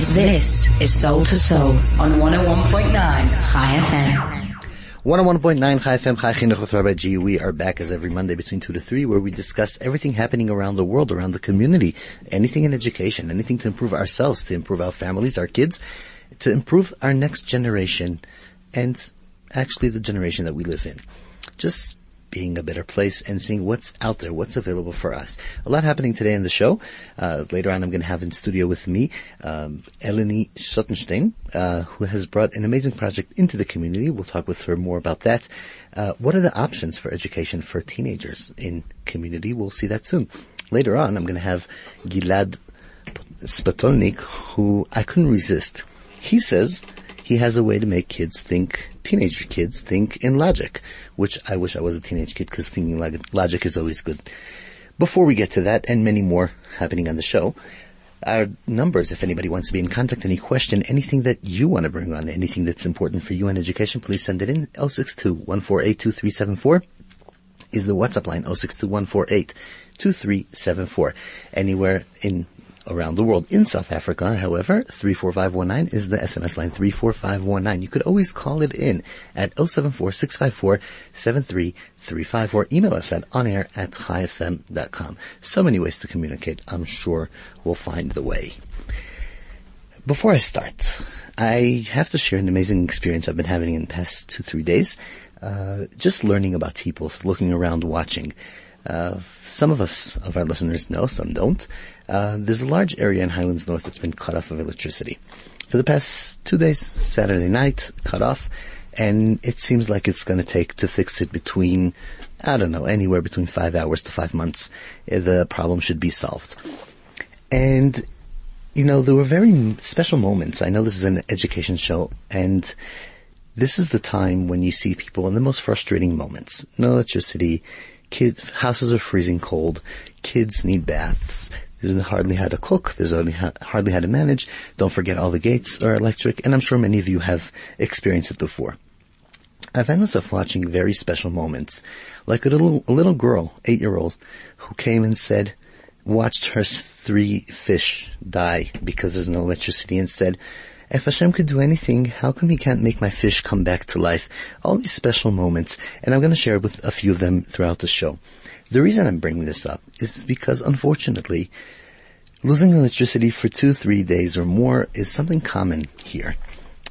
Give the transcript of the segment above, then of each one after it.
This is Soul to Soul on 101.9 Chai FM. 101.9 Chai FM, Chai Chinuch with Rabbi G. We are back as every Monday between 2 to 3 where we discuss everything happening around the world, around the community, anything in education, anything to improve ourselves, to improve our families, our kids, to improve our next generation, and actually the generation that we live in. Just being a better place and seeing what's out there, what's available for us. A lot happening today in the show. Uh, later on, I'm going to have in studio with me um, Eleni Schottenstein, uh, who has brought an amazing project into the community. We'll talk with her more about that. Uh, what are the options for education for teenagers in community? We'll see that soon. Later on, I'm going to have Gilad Spatolnik, who I couldn't resist. He says he has a way to make kids think, teenage kids think in logic, which I wish I was a teenage kid because thinking logic is always good. Before we get to that and many more happening on the show, our numbers, if anybody wants to be in contact, any question, anything that you want to bring on, anything that's important for you in education, please send it in 062-148-2374 is the WhatsApp line 062-148-2374. Anywhere in around the world. In South Africa, however, 34519 is the SMS line 34519. You could always call it in at 074-654-7335 or email us at onair at chaifm.com. So many ways to communicate. I'm sure we'll find the way. Before I start, I have to share an amazing experience I've been having in the past two, three days. Uh, just learning about people, looking around, watching. Uh, some of us, of our listeners know, some don't. Uh, there's a large area in Highlands North that's been cut off of electricity. For the past two days, Saturday night, cut off, and it seems like it's gonna take to fix it between, I don't know, anywhere between five hours to five months. Uh, the problem should be solved. And, you know, there were very special moments. I know this is an education show, and this is the time when you see people in the most frustrating moments. No electricity, Kids, houses are freezing cold. Kids need baths. There's hardly how to cook. There's only ha- hardly how to manage. Don't forget all the gates are electric, and I'm sure many of you have experienced it before. I found myself watching very special moments, like a little a little girl, eight year old, who came and said, watched her three fish die because there's no electricity, and said, if Hashem could do anything, how come he can't make my fish come back to life? All these special moments, and I'm going to share with a few of them throughout the show. The reason I'm bringing this up is because unfortunately, losing electricity for two, three days or more is something common here.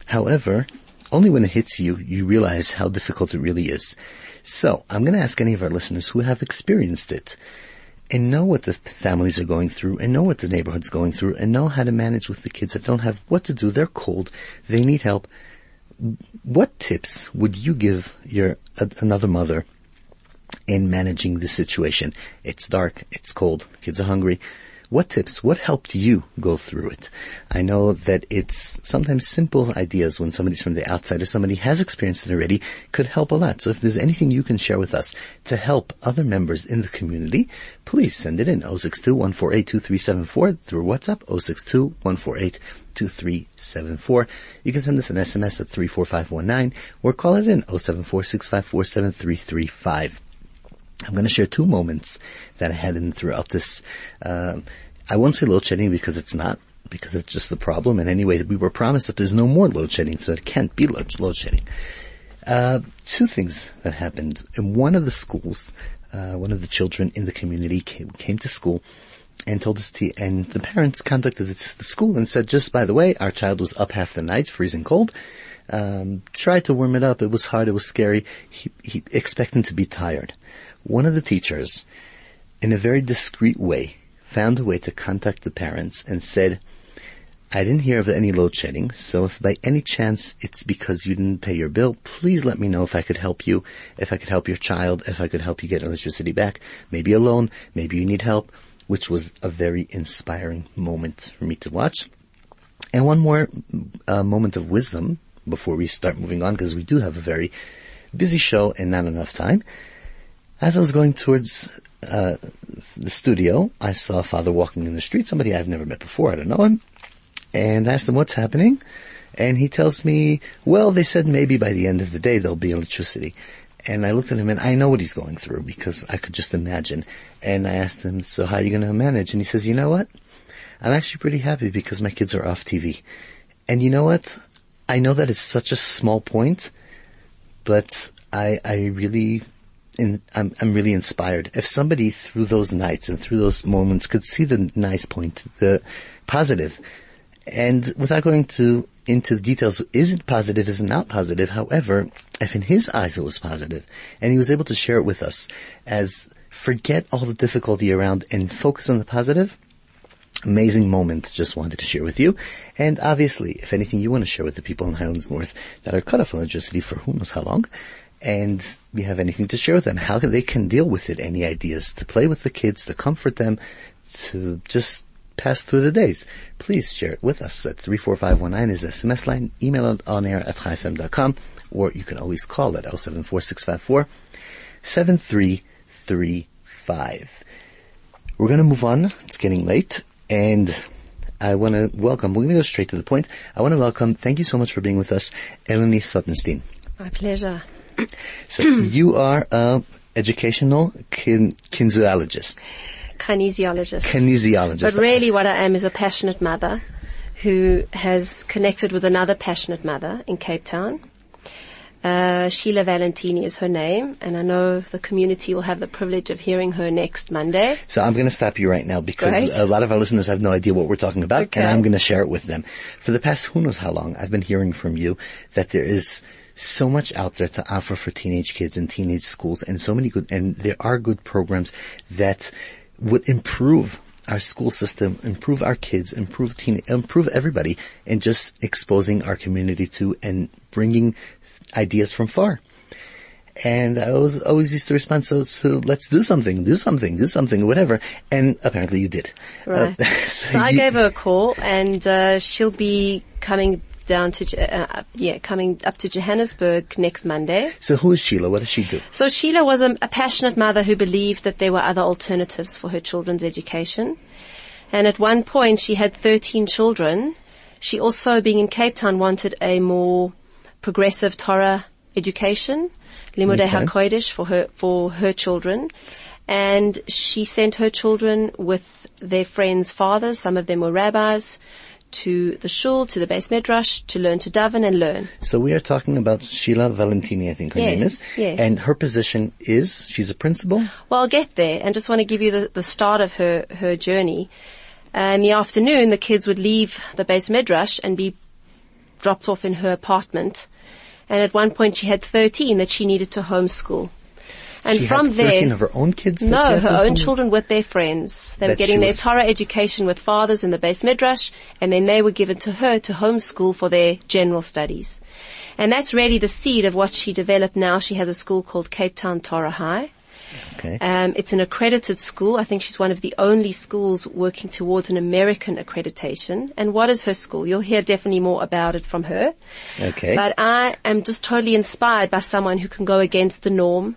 However, only when it hits you, you realize how difficult it really is. So, I'm going to ask any of our listeners who have experienced it and know what the families are going through and know what the neighborhood's going through and know how to manage with the kids that don't have what to do. They're cold. They need help. What tips would you give your another mother in managing this situation? It's dark. It's cold. Kids are hungry. What tips, what helped you go through it? I know that it's sometimes simple ideas when somebody's from the outside or somebody has experienced it already could help a lot. So if there's anything you can share with us to help other members in the community, please send it in 062-148-2374 through WhatsApp 062-148-2374. You can send us an SMS at 34519 or call it in 074-654-7335. I'm going to share two moments that I had in throughout this. Uh, I won't say load shedding because it's not, because it's just the problem. And anyway, we were promised that there's no more load shedding, so it can't be load, load shedding. Uh, two things that happened. In one of the schools, uh, one of the children in the community came, came to school and told us to, and the parents contacted the school and said, just by the way, our child was up half the night, freezing cold. Um, tried to warm it up. It was hard. It was scary. He, he to be tired. One of the teachers, in a very discreet way, found a way to contact the parents and said, I didn't hear of any load shedding, so if by any chance it's because you didn't pay your bill, please let me know if I could help you, if I could help your child, if I could help you get electricity back, maybe a loan, maybe you need help, which was a very inspiring moment for me to watch. And one more uh, moment of wisdom before we start moving on, because we do have a very busy show and not enough time. As I was going towards uh, the studio, I saw a father walking in the street, somebody I've never met before, I don't know him, and I asked him what's happening, and he tells me, well, they said maybe by the end of the day there'll be electricity. And I looked at him and I know what he's going through because I could just imagine. And I asked him, so how are you going to manage? And he says, you know what? I'm actually pretty happy because my kids are off TV. And you know what? I know that it's such a small point, but I, I really, in, I'm, I'm really inspired. If somebody through those nights and through those moments could see the nice point, the positive, and without going to into the details, is it positive, is it not positive? However, if in his eyes it was positive, and he was able to share it with us as forget all the difficulty around and focus on the positive, amazing moment just wanted to share with you. And obviously, if anything you want to share with the people in Highlands North that are cut off electricity for who knows how long, and you have anything to share with them, how they can deal with it, any ideas to play with the kids, to comfort them, to just pass through the days, please share it with us at 34519 is the SMS line, email it on air at chaifm.com, or you can always call at 074654 7335. We're going to move on. It's getting late and I want to welcome, we're going to go straight to the point. I want to welcome, thank you so much for being with us, Eleni Sottenstein. My pleasure. So you are a educational kin- kinesiologist. Kinesiologist. Kinesiologist. But really what I am is a passionate mother who has connected with another passionate mother in Cape Town. Uh, Sheila Valentini is her name, and I know the community will have the privilege of hearing her next Monday. So I'm going to stop you right now because Great. a lot of our listeners have no idea what we're talking about, Okay. and I'm going to share it with them. For the past who knows how long, I've been hearing from you that there is so much out there to offer for teenage kids and teenage schools, and so many good, and there are good programs that would improve our school system, improve our kids, improve teen, improve everybody, and just exposing our community to and bringing ideas from far. And I always, always used to respond, so, so let's do something, do something, do something, whatever. And apparently you did. Right. Uh, So I you- gave her a call, and uh, she'll be coming down to, uh, yeah, coming up to Johannesburg next Monday. So who is Sheila? What does she do? So Sheila was a, a passionate mother who believed that there were other alternatives for her children's education. And at one point she had 13 children. She also, being in Cape Town, wanted a more progressive Torah education, Limudei Okay. HaKodesh for her, for her children. And she sent her children with their friends' fathers, some of them were rabbis, to the shul, to the beis midrash, to learn to daven and learn. So we are talking about Sheila Valentini, I think her Yes, name is. yes. And her position is, she's a principal? Well, I'll get there and just want to give you the, the start of her, her journey. Uh, in the afternoon, the kids would leave the beis midrash and be dropped off in her apartment. And at one point she had 13 that she needed to homeschool. And she from had 13 there, of her own kids? no, her own children with their friends. They were That getting their Torah education with fathers in the beis midrash, and then they were given to her to homeschool for their general studies. And that's really the seed of what she developed now. She has a school called Cape Town Torah High. Okay. Um, it's an accredited school. I think she's one of the only schools working towards an American accreditation. And what is her school? You'll hear definitely more about it from her. Okay. But I am just totally inspired by someone who can go against the norm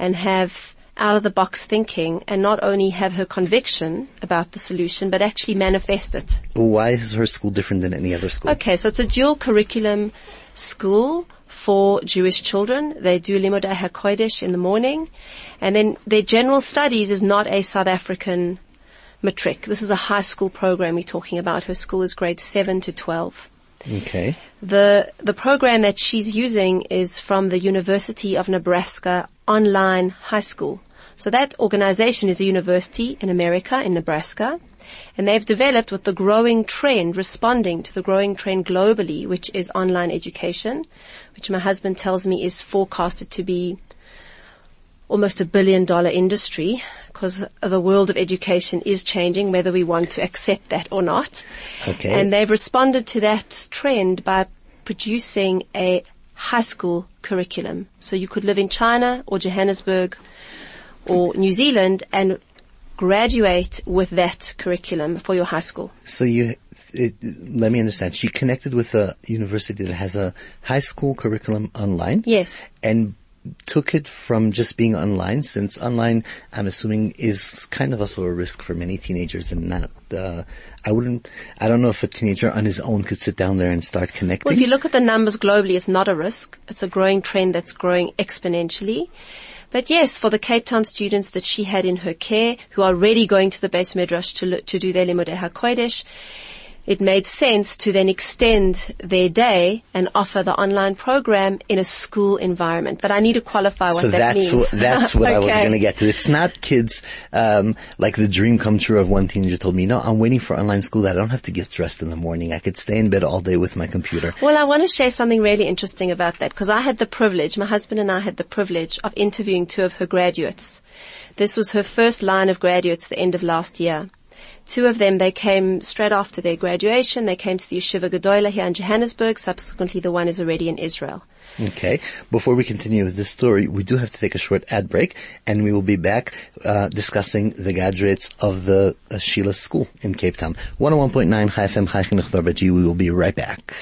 and have out of the box thinking and not only have her conviction about the solution, but actually manifest it. Why is her school different than any other school? Okay, so it's a dual curriculum school for Jewish children. They do Limudei HaKodesh in the morning, and then their general studies is not a South African matric. This is a high school program we're talking about. Her school is grade 7 to 12. Okay. The the program that she's using is from the University of Nebraska Online High School. So that organization is a university in America, in Nebraska, and they've developed with the growing trend, responding to the growing trend globally, which is online education, which my husband tells me is forecasted to be almost a billion dollar industry because the world of education is changing whether we want to accept that or not. Okay. And they've responded to that trend by producing a high school curriculum. So you could live in China or Johannesburg or New Zealand and graduate with that curriculum for your high school. So you, it, let me understand. She connected with a university that has a high school curriculum online. Yes. And took it from just being online, since online, I'm assuming, is kind of also a risk for many teenagers and not, uh, I wouldn't, I don't know if a teenager on his own could sit down there and start connecting. Well, if you look at the numbers globally, it's not a risk. It's a growing trend that's growing exponentially. But yes, for the Cape Town students that she had in her care, who are already going to the beis midrash to, lo- to do their limudei hakodesh, it made sense to then extend their day and offer the online program in a school environment. But I need to qualify what so that that's means. what, that's what I was going to get to. It's not kids um, like the dream come true of one teenager told me, "No, I'm waiting for online school that I don't have to get dressed in the morning. I could stay in bed all day with my computer." Well, I want to share something really interesting about that because I had the privilege, my husband and I had the privilege of interviewing two of her graduates. This was her first line of graduates at the end of last year. Two of them, they came straight after their graduation. They came to the Yeshiva Gedola here in Johannesburg. Subsequently, the one is already in Israel. Okay. Before we continue with this story, we do have to take a short ad break, and we will be back uh, discussing the graduates of the uh, Sheila School in Cape Town. 101.9 Chai FM Chai Chinuch We will be right back.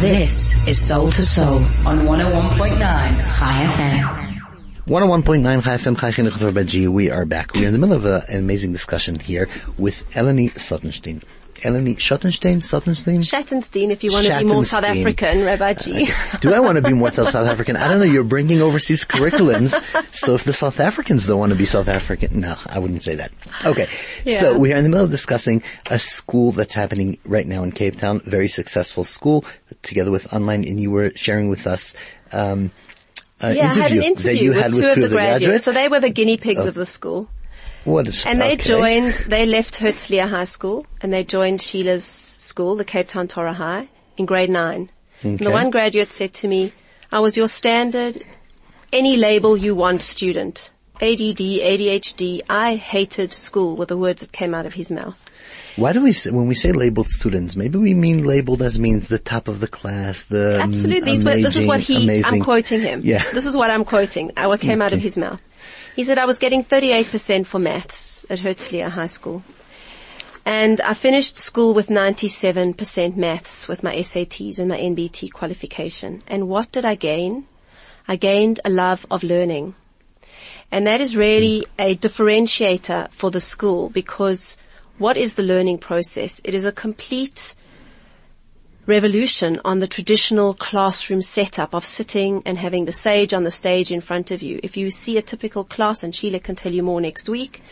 This is Soul to Soul on 101.9 Chai FM. 101.9 Chai FM Chai Chinuch Darbaji. We are back. We are in the middle of a, an amazing discussion here with Eleni Suttenstein. Eleni Schottenstein? Suttenstein? Schattenstein, if you want to be more South African, Rabbi G. Do I want to be more South African? I don't know. You're bringing overseas curriculums. So if the South Africans don't want to be South African, no, I wouldn't say that. Okay. yeah. So we are in the middle of discussing a school that's happening right now in Cape Town. Very successful school together with online and you were sharing with us, um, an yeah, I had interview, an interview with two with of the graduates. graduates. So they were the guinea pigs oh. of the school. What is, And they okay. joined, they left Herzliya High School and they joined Sheila's school, the Cape Town Torah High, in grade nine. And the one graduate said to me, I was your standard, any label you want student. ADD, ADHD, I hated school were the words that came out of his mouth. Why do we, say, when we say labeled students, maybe we mean labeled as means the top of the class, the Absolutely. Were, this is what he, amazing. I'm quoting him. Yeah. This is what I'm quoting, what came out of his mouth. He said, I was getting 38% for maths at Herzliya High School. And I finished school with 97% maths with my SATs and my NBT qualification. And what did I gain? I gained a love of learning. And that is really hmm. a differentiator for the school because what is the learning process? It is a complete revolution on the traditional classroom setup of sitting and having the sage on the stage in front of you. If you see a typical class, and Sheila can tell you more next week,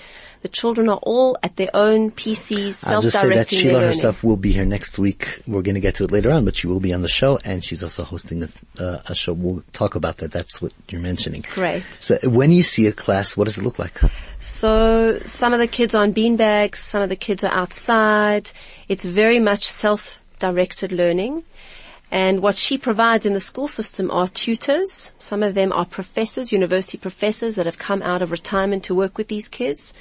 the children are all at their own PCs, I'll just say that self-directing Sheila herself will be here next week. We're going to get to it later on, but she will be on the show, and she's also hosting a, uh, a show. We'll talk about that. That's what you're mentioning. Great. So when you see a class, what does it look like? So some of the kids are on beanbags, some of the kids are outside. It's very much self-directed learning. And what she provides in the school system are tutors. Some of them are professors, university professors that have come out of retirement to work with these kids.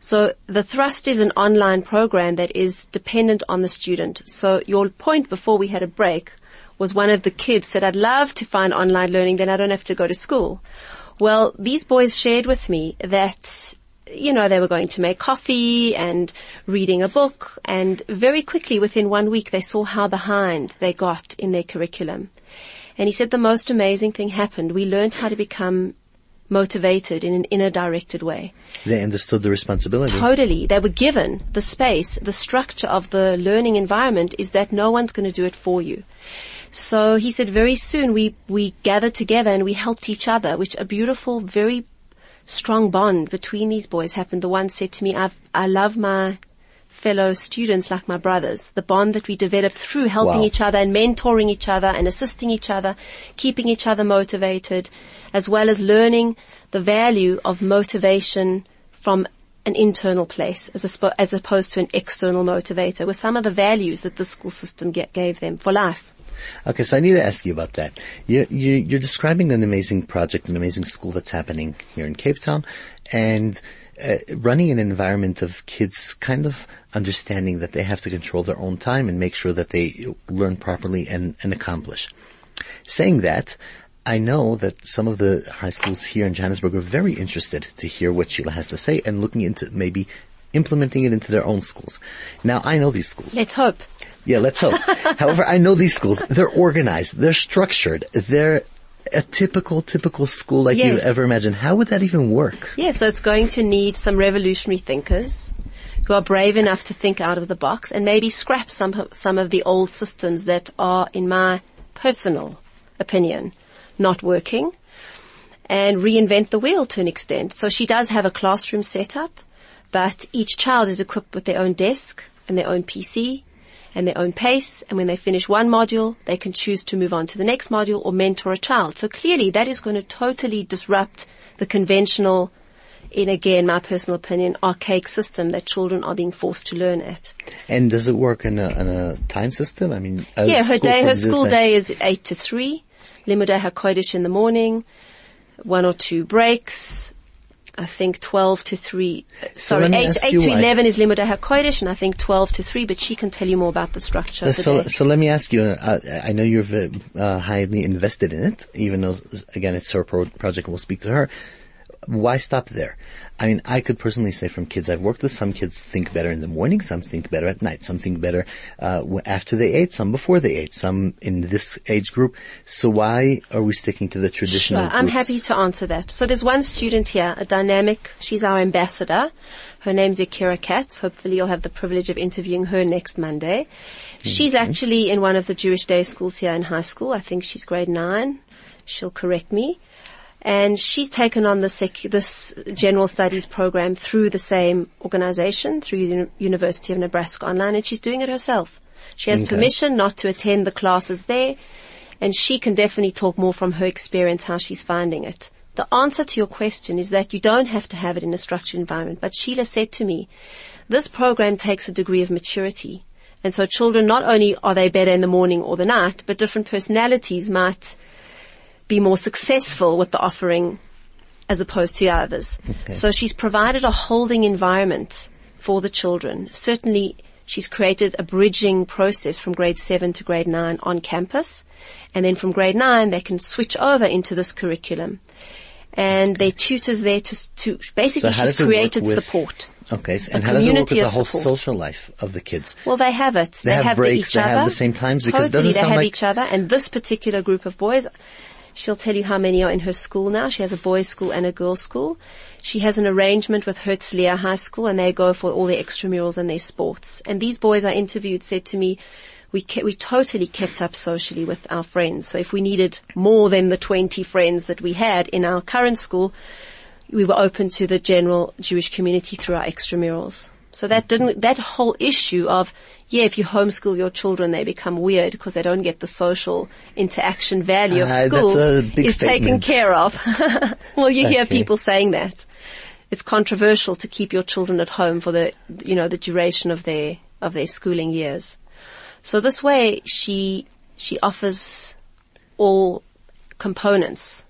So the thrust is an online program that is dependent on the student. So your point before we had a break was one of the kids said, I'd love to find online learning, then I don't have to go to school. Well, these boys shared with me that, you know, they were going to make coffee and reading a book and very quickly within one week they saw how behind they got in their curriculum. And he said the most amazing thing happened. We learned how to become motivated in an inner directed way. They understood the responsibility. Totally. They were given the space, the structure of the learning environment is that no one's going to do it for you. So he said very soon we, we gathered together and we helped each other, which a beautiful, very strong bond between these boys happened. The one said to me, I've, I love my fellow students like my brothers. The bond that we developed through helping Wow. each other and mentoring each other and assisting each other, keeping each other motivated, as well as learning the value of motivation from an internal place as, as opposed to an external motivator were some of the values that the school system get, gave them for life. Okay, so I need to ask you about that. You, you, you're describing an amazing project, an amazing school that's happening here in Cape Town, and uh, running an environment of kids kind of understanding that they have to control their own time and make sure that they learn properly and, and accomplish. Saying that, I know that some of the high schools here in Johannesburg are very interested to hear what Sheila has to say and looking into maybe implementing it into their own schools. Now, I know these schools. Let's hope. Yeah, let's hope. However, I know these schools. They're organized. They're structured. They're a typical, typical school like Yes. you've ever imagined. How would that even work? Yeah, so it's going to need some revolutionary thinkers who are brave enough to think out of the box and maybe scrap some some of the old systems that are, in my personal opinion, not working. and reinvent the wheel to an extent. So she does have a classroom setup, but each child is equipped with their own desk and their own PC and their own pace. And when they finish one module, they can choose to move on to the next module or mentor a child. So clearly that is going to totally disrupt the conventional, in again, my personal opinion, archaic system that children are being forced to learn at. And does it work in a, in a time system? I mean, Yeah, her school day, her school day is 8 to 3. Limudei HaKodesh in the morning, one or two breaks. I think 12 to 3, uh, sorry, 8, 8 to why- 11 is Limudei HaKodesh and I think 12 to 3, but she can tell you more about the structure Uh, so, so let me ask you. Uh, I know you're uh, highly invested in it, even though again it's her pro- project. and We'll speak to her. Why stop there? I mean, I could personally say from kids I've worked with, some kids think better in the morning, some think better at night, some think better uh, after they ate, some before they ate, some in this age group. So why are we sticking to the traditional? Sure, I'm happy to answer that. So there's one student here, a dynamic, she's our ambassador. Her name's Yakira Katz. Hopefully you'll have the privilege of interviewing her next Monday. She's actually in one of the Jewish day schools here in high school. I think she's grade nine. She'll correct me. And she's taken on the sec- this general studies program through the same organization, through the University of Nebraska Online, and she's doing it herself. She has Okay. permission not to attend the classes there, and she can definitely talk more from her experience how she's finding it. The answer to your question is that you don't have to have it in a structured environment, but Sheila said to me, this program takes a degree of maturity. And so children, not only are they better in the morning or the night, but different personalities might be more successful with the offering as opposed to others. So she's provided a holding environment for the children. Certainly she's created a bridging process from grade seven to grade nine on campus. And then from grade nine, they can switch over into this curriculum. And their tutors there to, to basically So she's does it work created with- support. Okay, so- and how does it work with the whole support. social life of the kids? Well, they have it. They have the breaks, each they have the same times, because totally, doesn't they have like- each other. And this particular group of boys, she'll tell you how many are in her school now. She has a boys' school and a girls' school. She has an arrangement with Herzliya High School, and they go for all their extramurals and their sports. And these boys I interviewed said to me, we ke- we totally kept up socially with our friends. So if we needed more than the 20 friends that we had in our current school, we were open to the general Jewish community through our extramurals. So that didn't, that whole issue of, yeah, if you homeschool your children, they become weird because they don't get the social interaction value of that's school is taken care of. well, you hear Okay. people saying that. It's controversial to keep your children at home for the, you know, the duration of their, of their schooling years. So this way she, she offers all components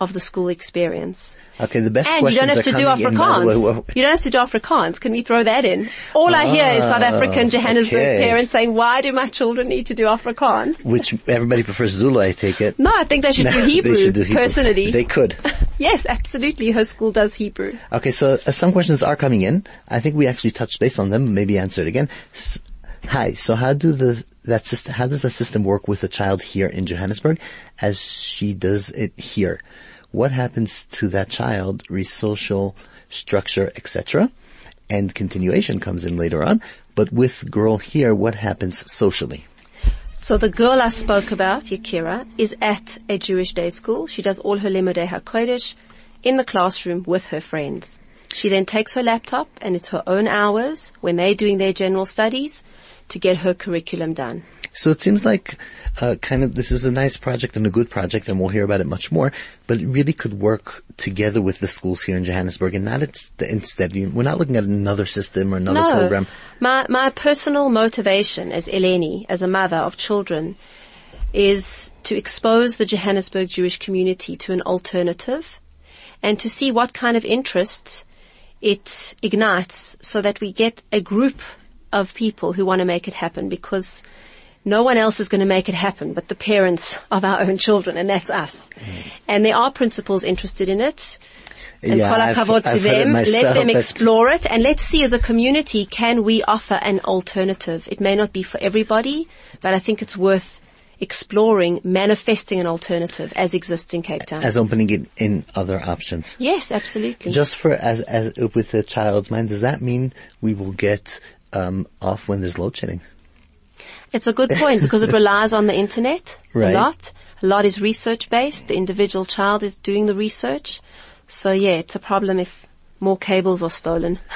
of the school experience. Okay, the best And you don't have to do coming in, by. Afrikaans. You don't have to do Afrikaans. Can we throw that in? All I hear is South African Johannesburg Ah, okay. parents saying, why do my children need to do Afrikaans? Which everybody prefers Zulu, I take it. No, I think they should do They Hebrew, should do Hebrew. personally. They could. yes, absolutely. Her school does Hebrew. Okay, so uh, some questions are coming in. I think we actually touched base on them. Maybe answer it again. S- Hi. So how do the that system? How does the system work with a child here in Johannesburg, as she does it here? What happens to that child? Social structure, etc. And continuation comes in later on. But with girl here, what happens socially? So the girl I spoke about, Yakira, is at a Jewish day school. She does all her Limudei HaKodesh in the classroom with her friends. She then takes her laptop and it's her own hours when they're doing their general studies to get her curriculum done. So it seems like uh, kind of this is a nice project and a good project, and we'll hear about it much more. But it really could work together with the schools here in Johannesburg, and not it's, instead. We're not looking at another system or another no, program. my my personal motivation as Eleni, as a mother of children, is to expose the Johannesburg Jewish community to an alternative, and to see what kind of interest it ignites, so that we get a group of people who want to make it happen. Because no one else is going to make it happen but the parents of our own children, and that's us. Mm. And there are principals interested in it. And Yeah, I've- to I've them. Let them explore it and let's see as a community, can we offer an alternative? It may not be for everybody, but I think it's worth exploring, manifesting an alternative as exists in Cape Town. as opening it in other options. yes, absolutely. Just for as as with a child's mind, does that mean we will get um, off when there's load shedding? It's a good point because it relies on the internet Right. a lot. A lot is research based. The individual child is doing the research. So yeah, it's a problem if more cables are stolen.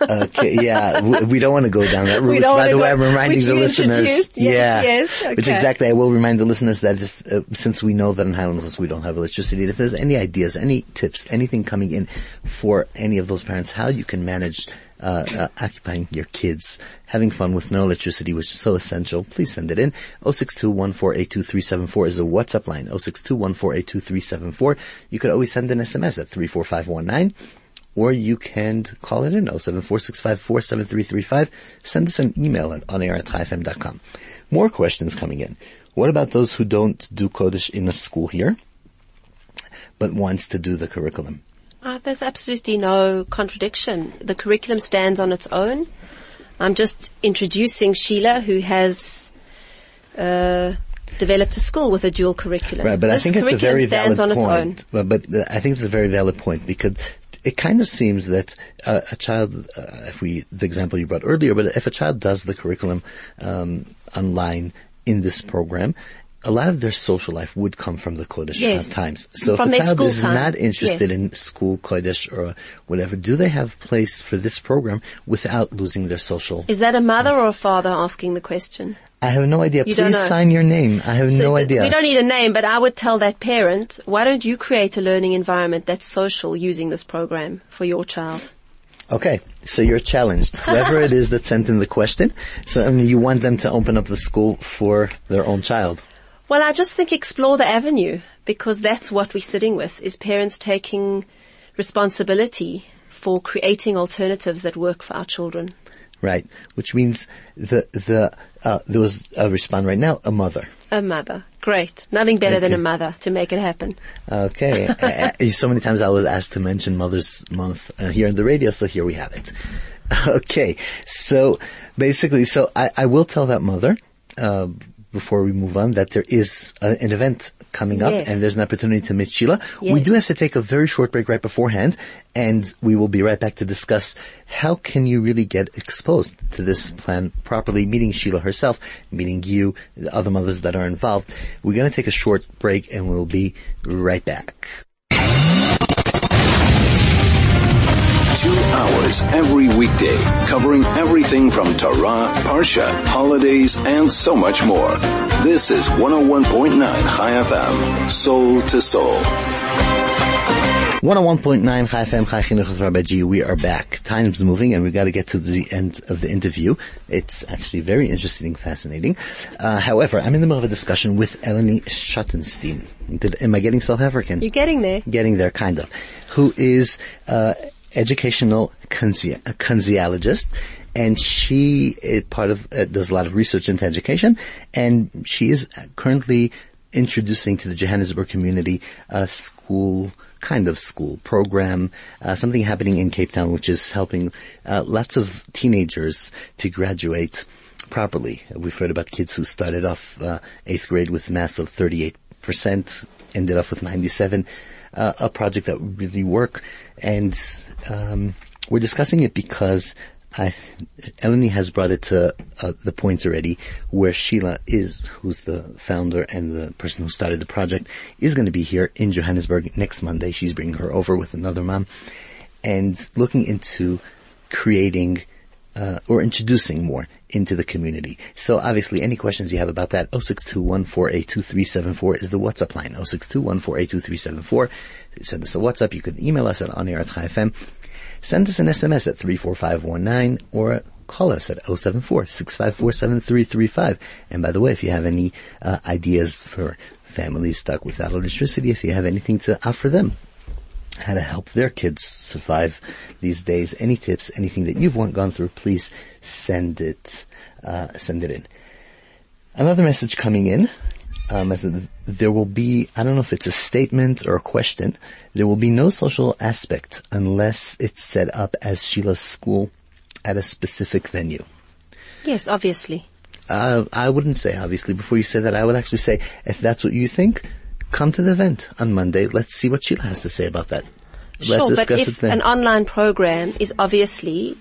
Okay, yeah, we, we don't want to go down that route. By the wanna way, I'm reminding the listeners. Yes, yeah, yes, which okay. exactly I will remind the listeners that if, uh, since we know that in Highlands we don't have electricity, if there's any ideas, any tips, anything coming in for any of those parents, how you can manage uh, uh, occupying your kids, having fun with no electricity, which is so essential, please send it in. 06214823374 is the WhatsApp line. 06214823374. You could always send an SMS at 34519 or you can call it in 074-654-7335. Send us an email at onair at chaifm.com. More questions coming in. What about those who don't do Kodesh in a school here, but wants to do the curriculum? Uh, there's absolutely no contradiction. The curriculum stands on its own. I'm just introducing Sheila, who has uh, developed a school with a dual curriculum. Right, but this I think it's a very valid point. But, but uh, I think it's a very valid point because it kind of seems that uh, a child, uh, if we, the example you brought earlier, but if a child does the curriculum um, online in this program, a lot of their social life would come from the Kodesh Yes. uh, times. So From if a child is time. not interested Yes. in school Kodesh or whatever, do they have place for this program without losing their social? Is that a mother or a father asking the question? I have no idea. You Please sign your name. I have So no idea. We don't need a name, but I would tell that parent, why don't you create a learning environment that's social using this program for your child? Okay, so you're challenged. Whoever it is that sent in the question, so I mean, you want them to open up the school for their own child. Well, I just think explore the avenue because that's what we're sitting with is parents taking responsibility for creating alternatives that work for our children. Right, which means the the uh, there was a respond right now, a mother. A mother. Great. Nothing better Thank than a mother to make it happen. Okay, Uh, uh, so many times I was asked to mention Mother's Month uh, here on the radio, so here we have it. Okay, so basically, so I, I will tell that mother uh, before we move on that there is uh, an event coming up, Yes. and there's an opportunity to meet Sheila. We do have to take a very short break right beforehand, and we will be right back to discuss how can you really get exposed to this plan properly, meeting Sheila herself, meeting you, the other mothers that are involved. We're going to take a short break, and we'll be right back. Two hours every weekday, covering everything from Torah, Parsha, holidays, and so much more. This is 101.9 Chai FM, Soul to Soul. 101.9 Chai FM, Chai Chinuch with Rabbi G. We are back. Time's moving and we've got to get to the end of the interview. It's actually very interesting, fascinating. Uh, however, I'm in the middle of a discussion with Eleni Schottenstein. Did, am I getting South African? You're getting there. getting there, kind of, who is uh, educational kinesi- kinesiologist, and she is part of uh, does a lot of research into education, and she is currently introducing to the Johannesburg community a school kind of school program, uh, something happening in Cape Town, which is helping uh, lots of teenagers to graduate properly. We've heard about kids who started off uh, eighth grade with math of 38%, ended up with 97, uh, a project that really work. And um, we're discussing it because I, Eleni has brought it to uh, the point already where Sheila is, who's the founder and the person who started the project, is going to be here in Johannesburg next Monday. She's bringing her over with another mom and looking into creating uh, or introducing more into the community. So obviously any questions you have about that, 0621482374 is the WhatsApp line, 0621482374. Send us a WhatsApp. You can email us at onair at FM. Send us an SMS at 34519 or call us at 074-654-7335. And by the way, if you have any uh, ideas for families stuck without electricity, if you have anything to offer them, how to help their kids survive these days. Any tips, anything that you've gone through, please send it, uh, send it in. Another message coming in, um, is that there will be, I don't know if it's a statement or a question, there will be no social aspect unless it's set up as Sheila's school at a specific venue. Yes, obviously. Uh, I wouldn't say, obviously, before you say that, I would actually say, if that's what you think, come to the event on Monday. Let's see what Sheila has to say about that. Let's sure, but if then. an online program is obviously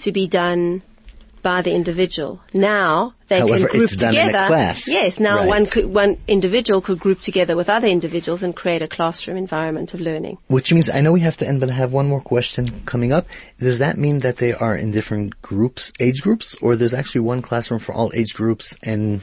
to be done by the individual. Now they However, can group it's done in a together. Yes, now Right. one could, one individual could group together with other individuals and create a classroom environment of learning. Which means I know we have to end, but I have one more question coming up. Does that mean that they are in different groups, age groups, or there's actually one classroom for all age groups and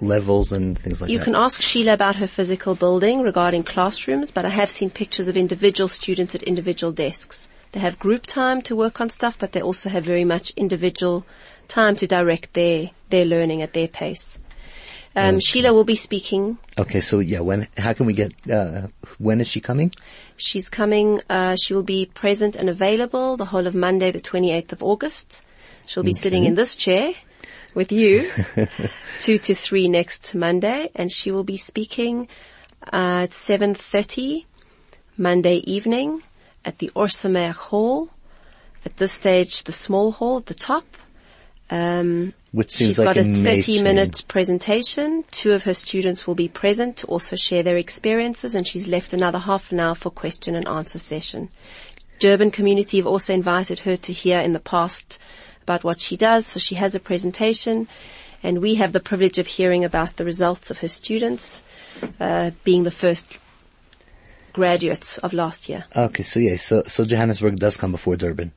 levels and things like You that? You can ask Sheila about her physical building regarding classrooms, but I have seen pictures of individual students at individual desks. They have group time to work on stuff, but they also have very much individual time to direct their, their learning at their pace. Um, Sheila will be speaking. Okay, so yeah, when, how can we get, uh, when is she coming? She's coming, uh, she will be present and available the whole of Monday, the 28th of August. She'll be sitting in this chair with you, two to three next Monday, and she will be speaking uh, at 7.30 Monday evening at the Or Sameach Hall. At this stage, the small hall at the top. Um, Which seems she's like got a a 30 minute presentation. Two of her students will be present to also share their experiences and she's left another half an hour for question and answer session. Durban community have also invited her to hear in the past about what she does, so she has a presentation and we have the privilege of hearing about the results of her students, uh, being the first graduates of last year. Okay, so yeah, so, so Johannesburg does come before Durban.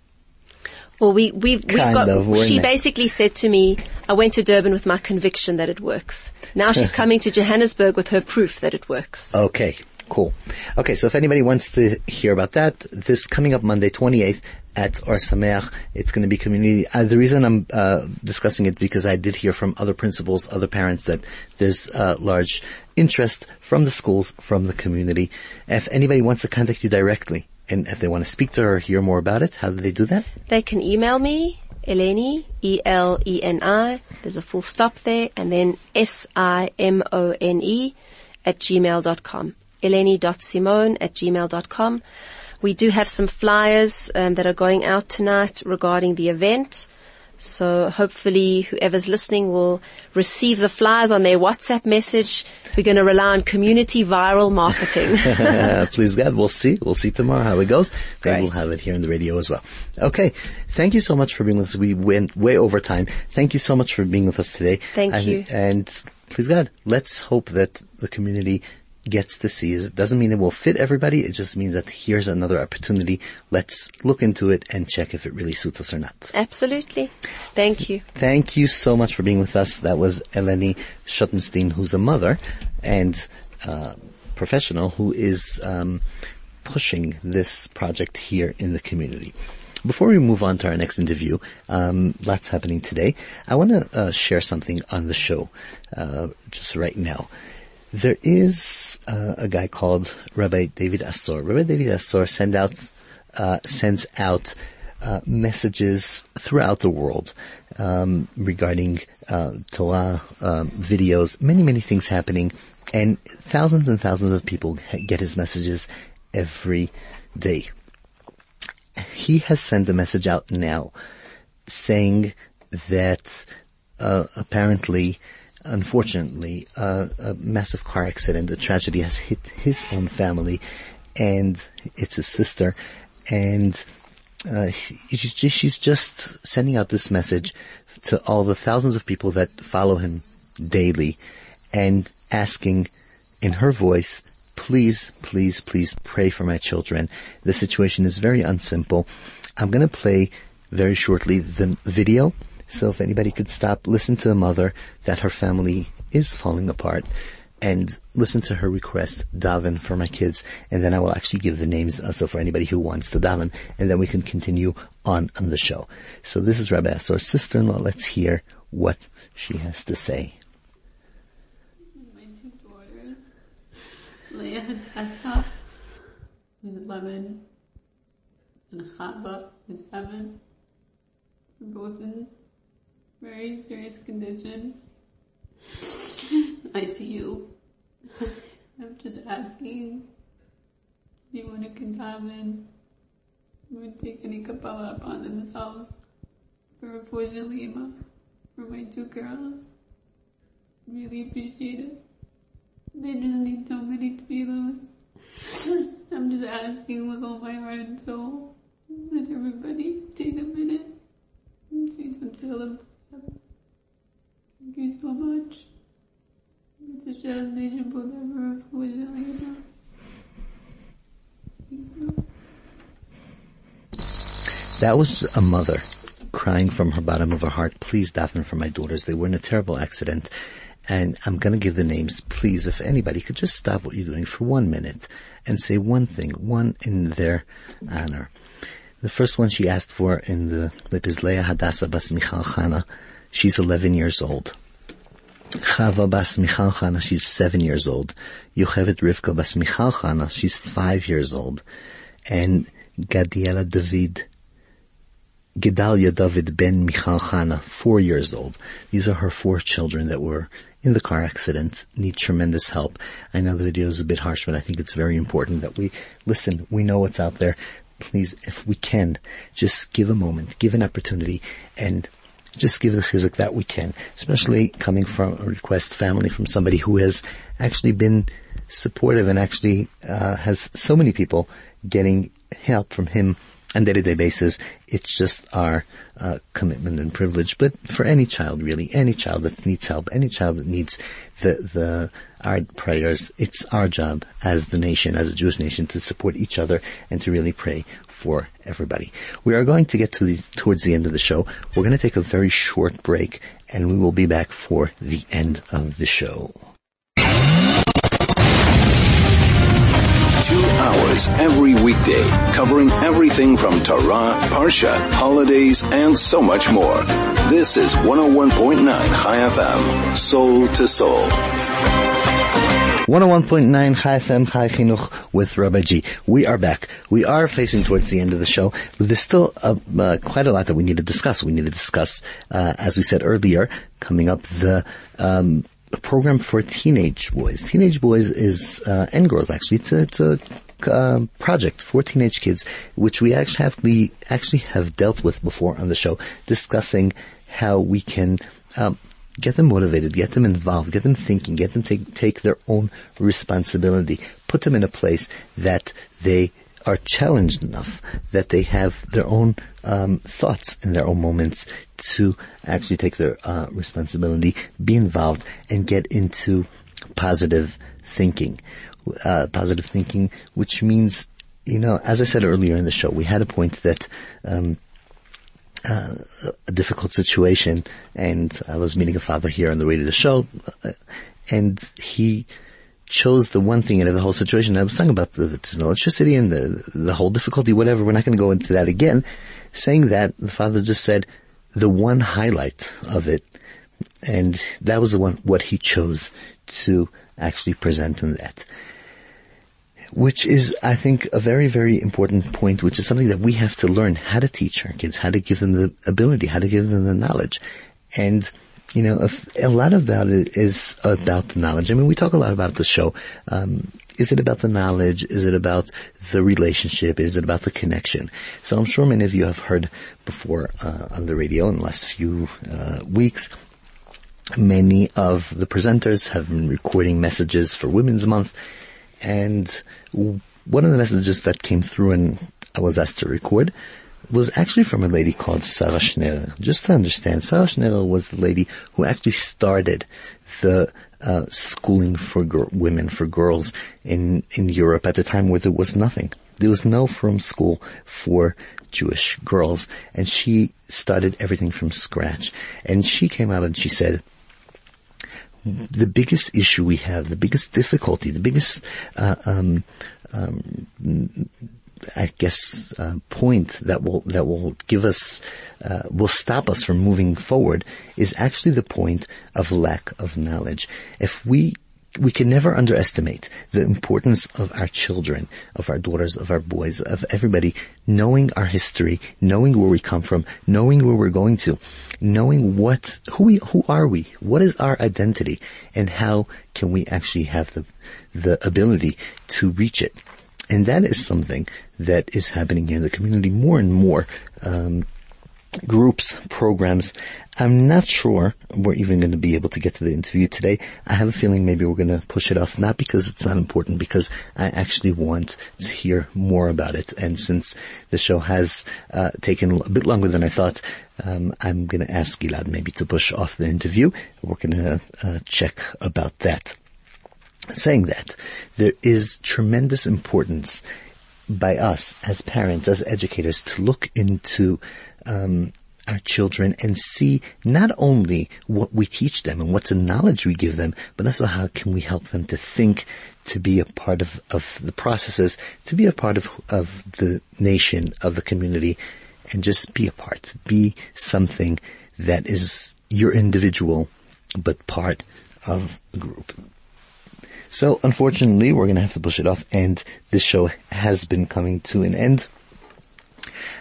Well, we, we've, we've got, of, she basically said to me, I went to Durban with my conviction that it works. Now she's coming to Johannesburg with her proof that it works. Okay, cool. Okay, so if anybody wants to hear about that, this coming up Monday, 28th at Or Sameach, it's going to be community. Uh, the reason I'm uh, discussing it because I did hear from other principals, other parents that there's uh, large interest from the schools, from the community. If anybody wants to contact you directly, and if they want to speak to her or hear more about it, how do they do that? They can email me, Eleni, E-L-E-N-I, there's a full stop there, and then S-I-M-O-N-E at gmail.com. Eleni.simone at gmail.com. We do have some flyers um, that are going out tonight regarding the event. So hopefully whoever's listening will receive the flyers on their WhatsApp message. We're going to rely on community viral marketing. Please God, we'll see. We'll see tomorrow how it goes. Great. we'll have it here in the radio as well. Okay. Thank you so much for being with us. We went way over time. Thank you so much for being with us today. Thank and, you. And please God, let's hope that the community gets to see it. It doesn't mean it will fit everybody. It just means that here's another opportunity. Let's look into it and check if it really suits us or not. Absolutely. Thank you. Thank you so much for being with us. That was Eleni Schottenstein, who's a mother and uh, professional who is um, pushing this project here in the community. Before we move on to our next interview, um, lots happening today. I want to uh, share something on the show uh, just right now. There is uh, a guy called Rabbi David Asor. Rabbi David Asor send out uh, sends out uh, messages throughout the world um, regarding uh, Torah um, videos, many many things happening, and thousands and thousands of people get his messages every day. He has sent a message out now saying that uh, apparently, unfortunately, uh, a massive car accident, a tragedy has hit his own family, and it's his sister, and uh, she's just, she's just sending out this message to all the thousands of people that follow him daily, and asking in her voice, please, please, please pray for my children. The situation is very unsimple. I'm going to play very shortly the video. So if anybody could stop, listen to a mother that her family is falling apart and listen to her request, daven for my kids, and then I will actually give the names uh, also for anybody who wants to daven, and then we can continue on on the show. So this is Rabbi Asor's sister-in-law. Let's hear what she has to say. my two daughters, Leah and who's 11, and Chava, who's 7. They're both in very serious condition. ICU. I'm just asking anyone who can daven would take any Kabbalah upon themselves for a Lima for my two girls. Really appreciate it. They just need somebody to be those. I'm just asking with all my heart and soul that everybody take a minute She's until him. Thank you so much. It's a shadow nation forever. Thank you. That was a mother crying from her bottom of her heart, please daven for my daughters. They were in a terrible accident. And I'm going to give the names. Please, if anybody could just stop what you're doing for one minute and say one thing, one in their honor. The first one she asked for in the lip is Leah Hadassah Bas Michal Chana. She's 11 years old. Chava Bas Michal Chana, she's 7 years old. Yocheved Rivka Bas Michal Chana, she's 5 years old. And Gadiela David Gedalia David Ben Michal Chana, four years old. These are her four children that were in the car accident, need tremendous help. I know the video is a bit harsh, but I think it's very important that we listen. We know what's out there. Please, if we can, just give a moment, give an opportunity, and just give the chizuk that we can, especially coming from a request family from somebody who has actually been supportive and actually uh, has so many people getting help from him on day-to-day basis. It's just our uh, commitment and privilege. But for any child, really, any child that needs help, any child that needs the the our prayers, it's our job as the nation, as a Jewish nation, to support each other and to really pray for everybody. We are going to get to the towards the end of the show. We're going to take a very short break, and we will be back for the end of the show. Two hours every weekday, covering everything from Torah, Parsha, holidays, and so much more. This is 101.9 Chai FM, soul to soul. 101.9 Chai FM Chai Chinuch with Rabbi G. We are back. We are facing towards the end of the show, but there's still uh, quite a lot that we need to discuss. We need to discuss, uh, as we said earlier, coming up the um, program for teenage boys. Teenage boys is uh, and girls actually. It's a, it's a uh, project for teenage kids, which we actually have we actually have dealt with before on the show, discussing how we can um, get them motivated, get them involved, get them thinking, get them take take their own responsibility, put them in a place that they are challenged enough that they have their own um, thoughts and their own moments to actually take their uh, responsibility, be involved, and get into positive thinking. Uh, positive thinking, which means, you know, as I said earlier in the show, we had a point that um, uh, a difficult situation, and I was meeting a father here on the way to the show, uh, and he chose the one thing out of the whole situation. I was talking about the, the electricity and the the whole difficulty, whatever. We're not going to go into that again. Saying that, the father just said the one highlight of it, and that was the one what he chose to actually present in that. Which is, I think, a very, very important point, which is something that we have to learn how to teach our kids, how to give them the ability, how to give them the knowledge. And you know, a, a lot about it is about the knowledge. I mean, we talk a lot about the show. Um, is it about the knowledge? Is it about the relationship? Is it about the connection? So I'm sure many of you have heard before uh, on the radio in the last few uh, weeks. Many of the presenters have been recording messages for Women's Month, and one of the messages that came through and I was asked to record was actually from a lady called Sarah Schenirer. Just to understand, Sarah Schenirer was the lady who actually started the uh, schooling for women, for girls in, in Europe at the time where there was nothing. There was no firm school for Jewish girls, and she started everything from scratch. And she came out and she said, the biggest issue we have, the biggest difficulty, the biggest uh, um, um, I guess, uh, point that will that will give us uh, will stop us from moving forward is actually the point of lack of knowledge. If we we can never underestimate the importance of our children, of our daughters, of our boys, of everybody knowing our history, knowing where we come from, knowing where we're going to, knowing what who we who are we, what is our identity, and how can we actually have the the ability to reach it. And that is something that is happening here in the community more and more. Um, groups, programs. I'm not sure we're even going to be able to get to the interview today. I have a feeling maybe we're going to push it off, not because it's not important, because I actually want to hear more about it. And since the show has uh, taken a bit longer than I thought, um, I'm going to ask Gilad maybe to push off the interview. We're going to uh, check about that. Saying that, there is tremendous importance by us as parents, as educators, to look into um, our children and see not only what we teach them and what's the knowledge we give them, but also how can we help them to think, to be a part of, of the processes, to be a part of, of the nation, of the community, and just be a part, be something that is your individual, but part of the group. So unfortunately, we're going to have to push it off, and this show has been coming to an end.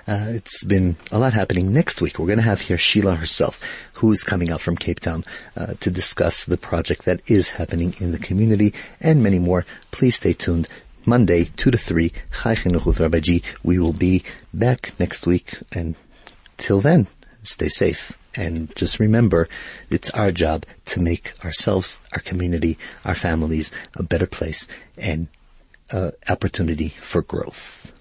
Uh, it's been a lot happening. Next week, we're going to have here Sheila herself, who's coming out from Cape Town uh, to discuss the project that is happening in the community and many more. Please stay tuned. Monday, 2 to 3, Chai Chinuch with Rabbi G. We will be back next week, and till then, stay safe. And just remember, it's our job to make ourselves, our community, our families a better place and uh, opportunity for growth.